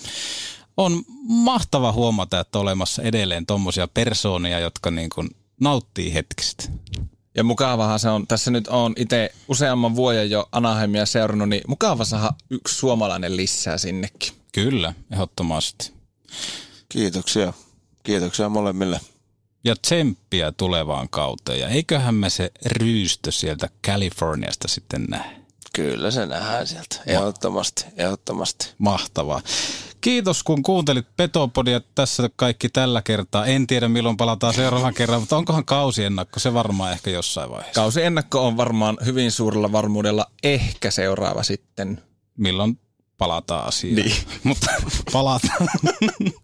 on mahtava huomata, että on olemassa edelleen tommosia persoonia, jotka niin kuin nauttii hetkistä. Ja mukavahan se on, tässä nyt on itse useamman vuoden jo Anaheimia seurannut, niin mukava saada yksi suomalainen lisää sinnekin. Kyllä, ehdottomasti. Kiitoksia. Kiitoksia molemmille. Ja tsemppiä tulevaan kauteen. Ja eiköhän me se ryystö sieltä Kaliforniasta sitten näe. Kyllä se nähdään sieltä. Ehdottomasti, ehdottomasti. Mahtavaa. Kiitos kun kuuntelit Petopodia tässä kaikki tällä kertaa. En tiedä milloin palataan seuraavan kerran, mutta onkohan kausiennakko? Se varmaan ehkä jossain vaiheessa. Kausiennakko on varmaan hyvin suurella varmuudella ehkä seuraava sitten. Milloin palataan asiaan. Niin. mutta palataan.